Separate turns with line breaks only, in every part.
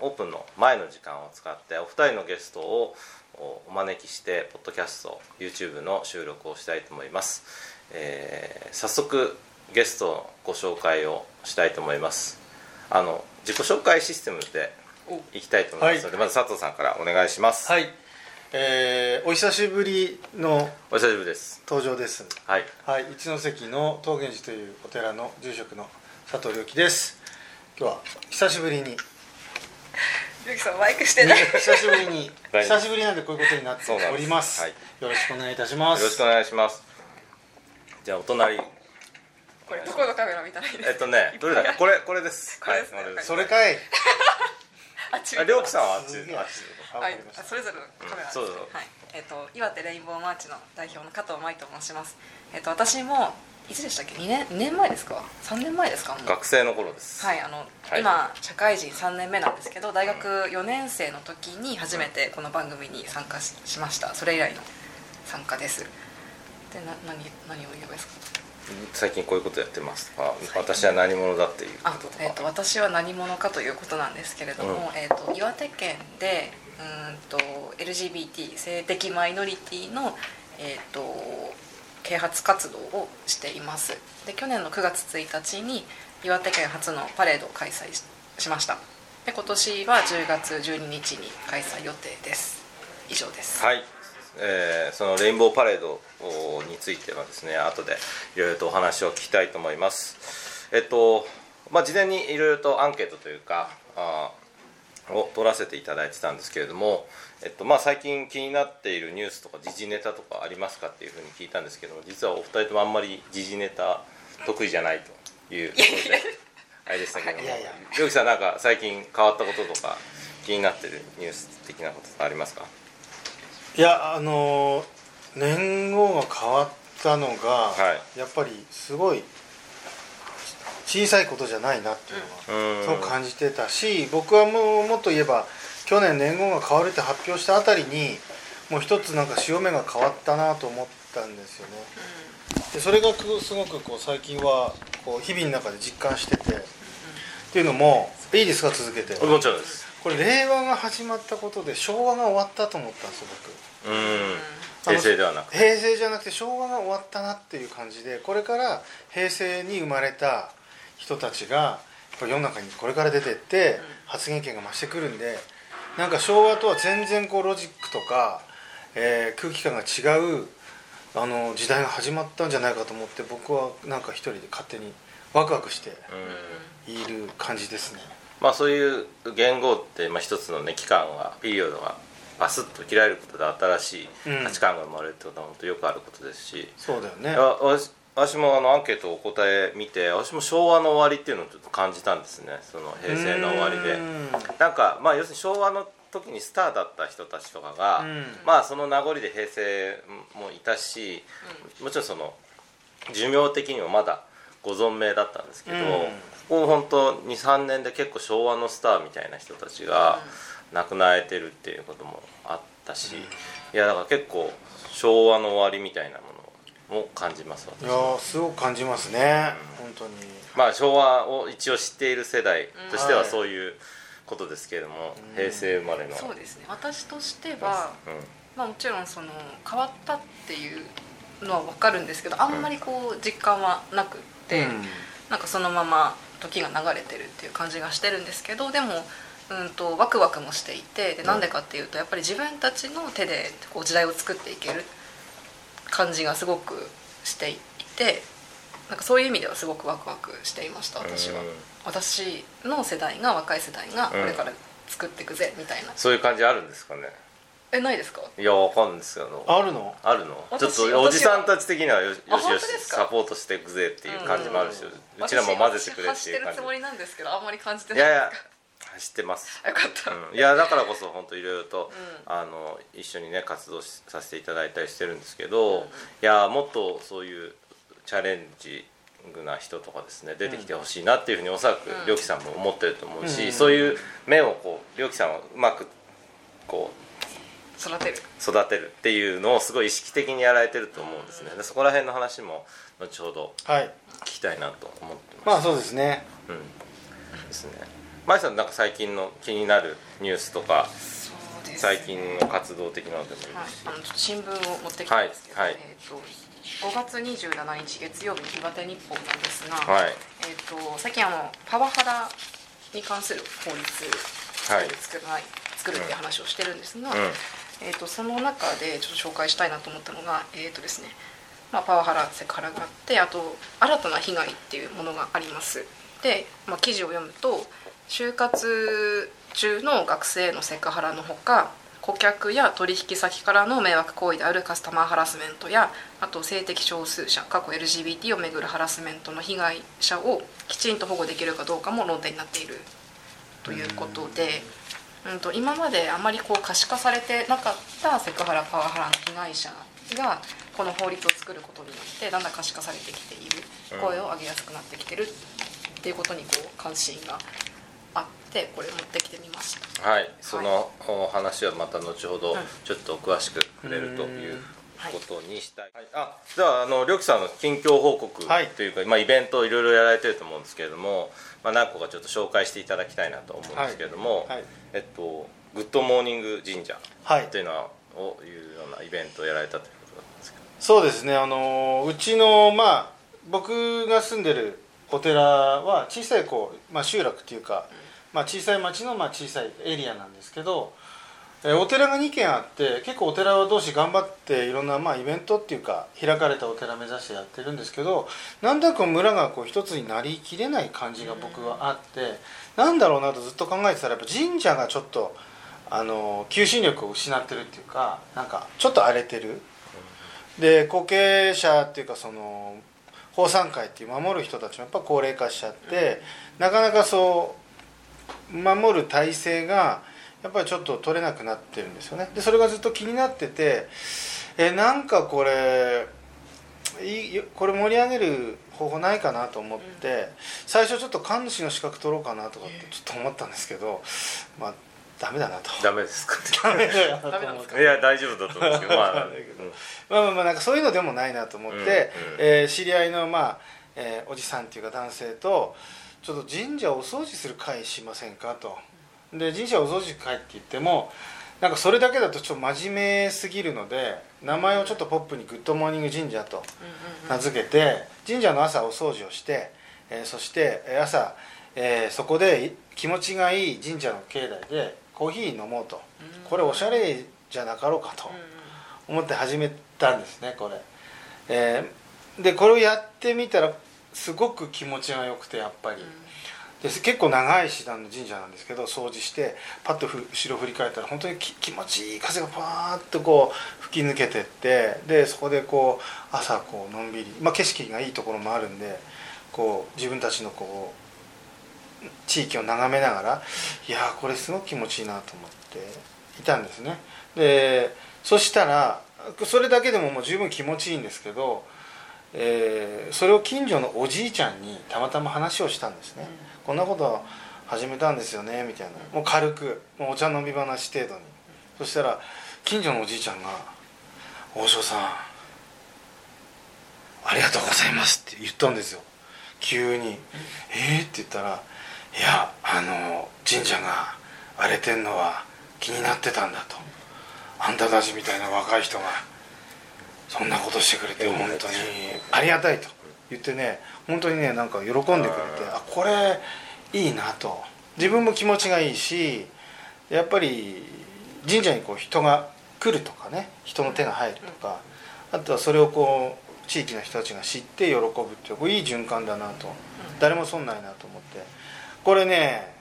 オープンの前の時間を使ってお二人のゲストをお招きしてポッドキャスト YouTube の収録をしたいと思います、えー、早速ゲストのご紹介をしたいと思います。あの自己紹介システムでいきたいと思います。ので、はい、まず佐藤さんからお願いします。
はい。えー、お久しぶりの
お久しぶりです。
登場です。
はい、
はい、一関の桃源寺というお寺の住職の佐藤良樹です。今日は久しぶりに
良樹さんマイクしてない。
久しぶりに久しぶりなんでこういうことになっております。はい、よろしくお願いいたします。
よろしくお願いします。じゃあお隣。
これどこのカメラ見たらいいですか？
えっとねどれだ？これこれです。
これです、ね、
はい、それかい。
あっちありょうきさんはあっちあっち。
はい。それぞれのカメラ。です、ね、はい。えっ、ー、と岩手レインボーマーチの代表の加藤舞と申します。えっ、ー、と私もいつでしたっけ？2年 ,2 年前ですか？3年前ですか？
学生の頃です。
はいあの、はい、今社会人3年目なんですけど大学4年生の時に初めてこの番組に参加しました。それ以来の参加です。でな何何を言えばいいですか？
最近こういうことやってますとか私は何者だっていうこととか。
えーと、私は何者かということなんですけれども、うん、えーと、岩手県でうんと LGBT 性的マイノリティのえーと、啓発活動をしています。で去年の9月1日に岩手県初のパレードを開催しました。で今年は10月12日に開催予定です。以上です。
はい。えー、そのレインボーパレードについてはですね後でいろいろとお話を聞きたいと思います。えっとまあ事前にいろいろとアンケートというかあを取らせていただいてたんですけれども、えっとまあ、最近気になっているニュースとか時事ネタとかありますかっていうふうに聞いたんですけども実はお二人ともあんまり時事ネタ得意じゃないということであれでしたけども。りょうきさんなんか最近変わったこととか気になってるニュース的なことありますか？
いやあの年号が変わったのが、はい、やっぱりすごい小さいことじゃないなっていうのはそう感じてたし僕はもうもっと言えば去年年号が変わるって発表したあたりにもう一つなんか潮目が変わったなと思ったんですよね。でそれがすごくこう最近はこう日々の中で実感してて、っていうのもいいですか続けて。
もちろんです。
これ令和が始まったことで昭和が終わったと思ったんですよ
僕。うん。平成ではなく。
て平成じゃなくて昭和が終わったなっていう感じでこれから平成に生まれた人たちが世の中にこれから出てって発言権が増してくるんでなんか昭和とは全然こうロジックとか、えー、空気感が違うあの時代が始まったんじゃないかと思って僕はなんか一人で勝手にワクワクしている感じですね。
まあ、そういう言語って、まあ、一つの、ね、期間がピリオドがバスッと切られることで新しい価値観が生まれるってことは本当よくあることですし、
そうだよね
私もあのアンケートお答え見て私も昭和の終わりっていうのをちょっと感じたんですね。その平成の終わりで。なんかまあ要するに昭和の時にスターだった人たちとかが、まあその名残で平成もいたし、もちろんその寿命的にもまだご存命だったんですけど、ここ本当23年で結構昭和のスターみたいな人たちが亡くなれてるっていうこともあったし、いやだから結構昭和の終わりみたいなものも感じます
いやすごく感じますね、うん、本当に。
まあ昭和を一応知っている世代としてはそういうことですけれども、うん、平成生まれの。
そうですね。私としては、うん、まあもちろんその変わったっていうのは分かるんですけどあんまりこう実感はなくって、うん、なんかそのまま時が流れてるっていう感じがしてるんですけどでもうんとワクワクもしていてでなんでかっていうとやっぱり自分たちの手でこう時代を作っていける感じがすごくしていてなんかそういう意味ではすごくワクワクしていました私は。私の世代が若い世代がこれから作っていくぜみたいな、
そういう感じあるんですかね？
えないですか？
いやわかんないですけど
あるの？
あるの。ちょっとおじさんたち的にはよしよしサポートしていくぜっていう感じもあるし、うちらも混ぜてくれっていう感じ。
してるつもりなんですけどあんまり感じてないいやいや
知ってます。
よかった、
うん、いやだからこそ本当いろいろと、うん、あの一緒にね活動させていただいたりしてるんですけど、うん、いやもっとそういうチャレンジグな人とかですね出てきてほしいなっていうふうにおそらくりょうきさんも思ってると思うし、そういう目をこうりょうきさんはうまくこ
う育てる。
育てるっていうのをすごい意識的にやられてると思うんですね。でそこら辺の話も後ほど聞きたいなと思って
ます、まあそうですね。
うん。ですね舞さんなんか最近の気になるニュースとか最近の活動的なのでもいいですし、はい、
あのちょっと新聞を持ってきたんですけど、はいはい、えーと5月27日月曜日岩手日報なんですが、はい、えーと、最近あのパワハラに関する法律を作らない、作るっていう話をしてるんですが、うん、えーと、その中でちょっと紹介したいなと思ったのが、えーとですねまあ、パワハラセクハラがあってあと新たな被害っていうものがあります。で、まあ、記事を読むと就活中の学生へのセクハラのほか顧客や取引先からの迷惑行為であるカスタマーハラスメントやあと性的少数者過去 LGBT をめぐるハラスメントの被害者をきちんと保護できるかどうかも論点になっている。ということで、うんと今まであまりこう可視化されてなかったセクハラパワハラの被害者がこの法律を作ることによってだんだん可視化されてきている。声を上げやすくなってきてるっていうことにこう関心がてこれ持ってきてみました。
はいその話はまた後ほどちょっと詳しく触れるということにしたい、はい、あじゃああのりょきさんの近況報告というか、はい、まあ、イベントいろいろやられてると思うんですけれども、まあ、何個かちょっと紹介していただきたいなと思うんですけれども、はい、えっとグッドモーニング神社とい。うのは、をいうようなイベントをやられたということなんですけど。
そうですね。あのうちのまあ僕が住んでるお寺は小さいこう、まあ、集落っていうか、まあ、小さい町のまあ小さいエリアなんですけど、えお寺が2軒あって結構お寺は同士頑張っていろんなまあイベントっていうか開かれたお寺目指してやってるんですけどなんだか村がこう一つになりきれない感じが僕はあってなんだろうなとずっと考えてたらやっぱ神社がちょっとあの求心力を失ってるっていうかなんかちょっと荒れてる。で後継者っていうかその法産会っていう守る人たちもやっぱ高齢化しちゃってなかなかそう守る体制がやっぱりちょっと取れなくなってるんですよね。でそれがずっと気になっててえなんかこれいいこれ盛り上げる方法ないかなと思って、最初ちょっと神主の資格取ろうかなとかってちょっと思ったんですけどまあダメだなと。
ダメですか？ダメだなと思って。いや大丈夫だと思うんですけどまあ、
まあまあまあなんかそういうのでもないなと思って、うんうん、えー、知り合いのまあ、えー、おじさんっていうか男性とちょっと神社をお掃除する会しませんかと。で神社お掃除会って言ってもなんかそれだけだとちょっと真面目すぎるので名前をちょっとポップにグッドモーニング神社と名付けて神社の朝お掃除をして、えー、そして朝、えー、そこで気持ちがいい神社の境内でコーヒー飲もうと。これおしゃれじゃなかろうかと思って始めたんですねこれ。えー、でこれをやってみたらすごく気持ちが良くてやっぱり、で結構長い師団の神社なんですけど掃除してパッと後ろ振り返ったら本当に気持ちいい風がパーッとこう吹き抜けてってでそこでこう朝こうのんびり、まあ、景色がいいところもあるんでこう自分たちのこう地域を眺めながらいやこれすごく気持ちいいなと思っていたんですね。でそしたらそれだけでももう十分気持ちいいんですけどえー、それを近所のおじいちゃんにたまたま話をしたんですね、うん、こんなこと始めたんですよねみたいな。もう軽くもうお茶飲み話程度に。そしたら近所のおじいちゃんが「王将さんありがとうございます」って言ったんですよ。急に「えっ?」って言ったら「いやあの神社が荒れてんのは気になってたんだ」と「あんたたちみたいな若い人が」そんなことしてくれて本当に。ありがたいと言ってね本当にねなんか喜んでくれてあこれいいなと。自分も気持ちがいいしやっぱり神社にこう人が来るとかね人の手が入るとかあとはそれをこう地域の人たちが知って喜ぶっていうこれいい循環だなと。誰も損ないなと思って。これね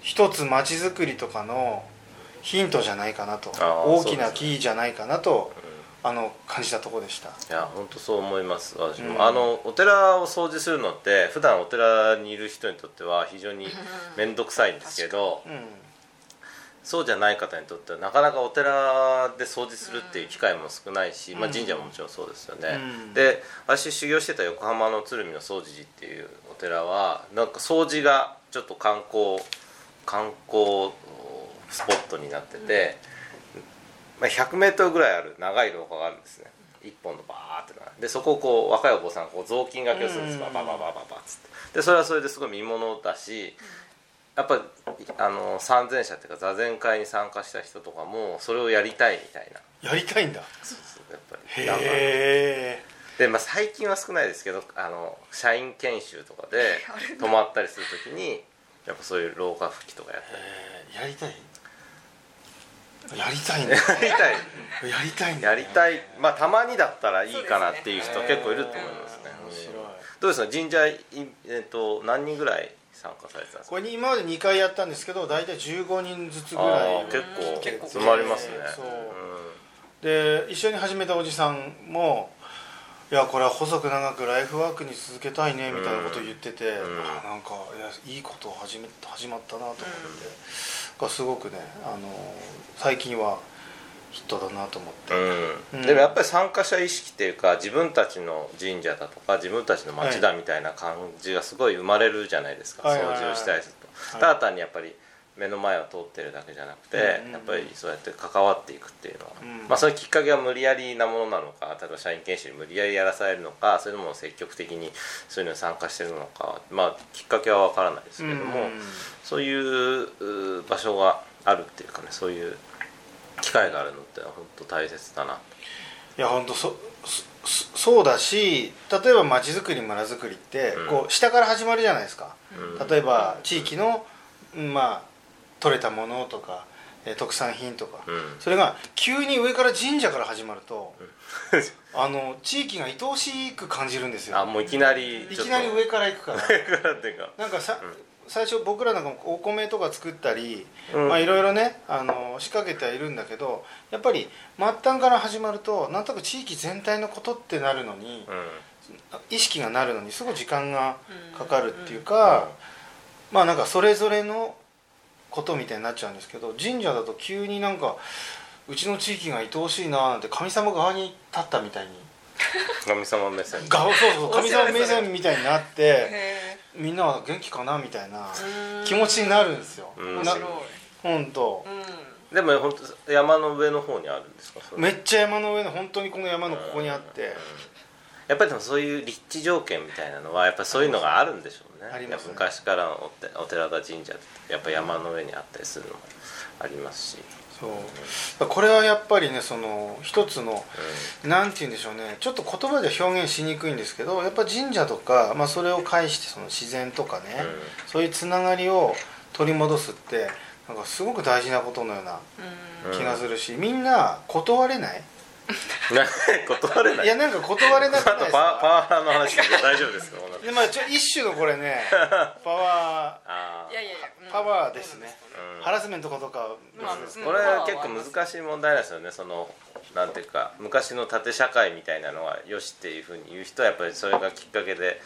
一つ町づくりとかのヒントじゃないかなと。大きなキーじゃないかなとあの感じたところでした。い
や本当そう思います私も、うん、あのお寺を掃除するのって普段お寺にいる人にとっては非常に 面倒くさいんですけど、うん、そうじゃない方にとってはなかなかお寺で掃除するっていう機会も少ないし、うん、まあ、神社ももちろんそうですよね、で私修行してた横浜の鶴見の総持寺っていうお寺はなんか掃除がちょっと観光観光スポットになってて、まあ、100メートルぐらいある長い廊下があるんですね。一本のバーってでそこをこう若いお坊さんがこう雑巾がけをするんです。ババババババっつってでそれはそれですごい見ものだしやっぱあの参禅者っていうか座禅会に参加した人とかもそれをやりたいみたい
なやりたいんだ
そうそうやっぱりへえで、まあ、最近は少ないですけどあの社員研修とかで泊まったりする時にやっぱそういう廊下拭きとかやった
りやりたいやりたいね。や
りたい。
やりたい、
ね、やりたい。まあたまにだったらいいかなっていう人結構いると思いますね。面白い。どうですか神社、えーと、何人ぐらい参加されてたんですか？
これ今まで2回やったんですけど大体15人ずつぐらい
結構結構詰まりますね。う
ん、で一緒に始めたおじさんもいやこれは細く長くライフワークに続けたいねみたいなことを言ってて、うん、あなんかいやいいこと始め始まったなと思って、がすごくねあの最近はヒットだなと思って、
うん。うん、でもやっぱり参加者意識っていうか自分たちの神社だとか自分たちの町だみたいな感じがすごい生まれるじゃないですか、はい、掃除をしたりすると、ただ単にやっぱり目の前を通ってるだけじゃなくて、やっぱりそうやって関わっていくっていうのは、うん、まあそういうきっかけは無理やりなものなのか例えば社員研修に無理やりやらされるのかそれとも積極的にそういうのに参加してるのかまあきっかけは分からないですけども、うん、そういう場所があるっていうかねそういう機会があるのって本当大切だな。
いや本当そそうだし例えばまちづくり村づくりって、こう下から始まるじゃないですか、例えば地域の、まあ取れたものとか、え特産品とか、うん、それが急に上から神社から始まると、うん、あの地域が愛おしく感じるんですよ。
あもういきなり
いきなり上から行くから。
上からっていうか。
なんかさ、うん、最初僕らなんかお米とか作ったり、まあいろいろねあの仕掛けてはいるんだけどやっぱり末端から始まるとなんとなく地域全体のことってなるのに、意識がなるのにすごい時間がかかるっていうか、まあなんかそれぞれのことみたいになっちゃうんですけど神社だと急になんかうちの地域が愛おしいななんて神様側に立ったみたいに。
神様目線。
そうそう神様目線みたいになってみんなは元気かなみたいな気持ちになるんですよ。面白い。本当、
うん、でも本当山の上の方にあるんですか？
めっちゃ山の上の本当にこの山のここにあって、
やっぱりでもそういう立地条件みたいなのはやっぱりそういうのがあるんでしょうね。あります、ね、昔からのお寺田神社ってやっぱ山の上にあったりするのもありますし。
そう。これはやっぱりねその一つの、うん、て言うんでしょうね。ちょっと言葉で表現しにくいんですけどやっぱ神社とか、まあ、それを介してその自然とかね、うん、そういうつながりを取り戻すってなんかすごく大事なことのような気がするし、みんな断れない
断れない
いやなんか断れなくないです
か？パワハラの話で大丈夫ですか？
でまあちょ一種のこれね パワーいやいやパワーですね、うん、ハラスメントかとか、
まあ、これ結構難しい問題ですよね。そのなんていうか昔の縦社会みたいなのはよしっていうふうに言う人はやっぱりそれがきっかけで、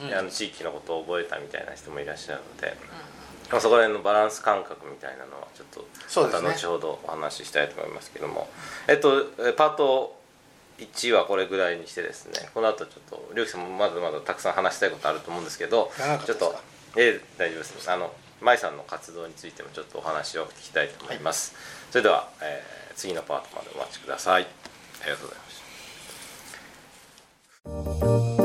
うん、あの地域のことを覚えたみたいな人もいらっしゃるので、うん。まあ、そこら辺のバランス感覚みたいなのはちょっとまた後ほどお話ししたいと思いますけども、えっとパート1はこれぐらいにしてですね。この後ちょっと龍樹さんもまだまだたくさん話したいことあると思うんですけどちょっとえ大丈夫です。あの舞さんの活動についてもちょっとお話を聞きたいと思います、はい、それでは、えー、次のパートまでお待ちください。ありがとうございました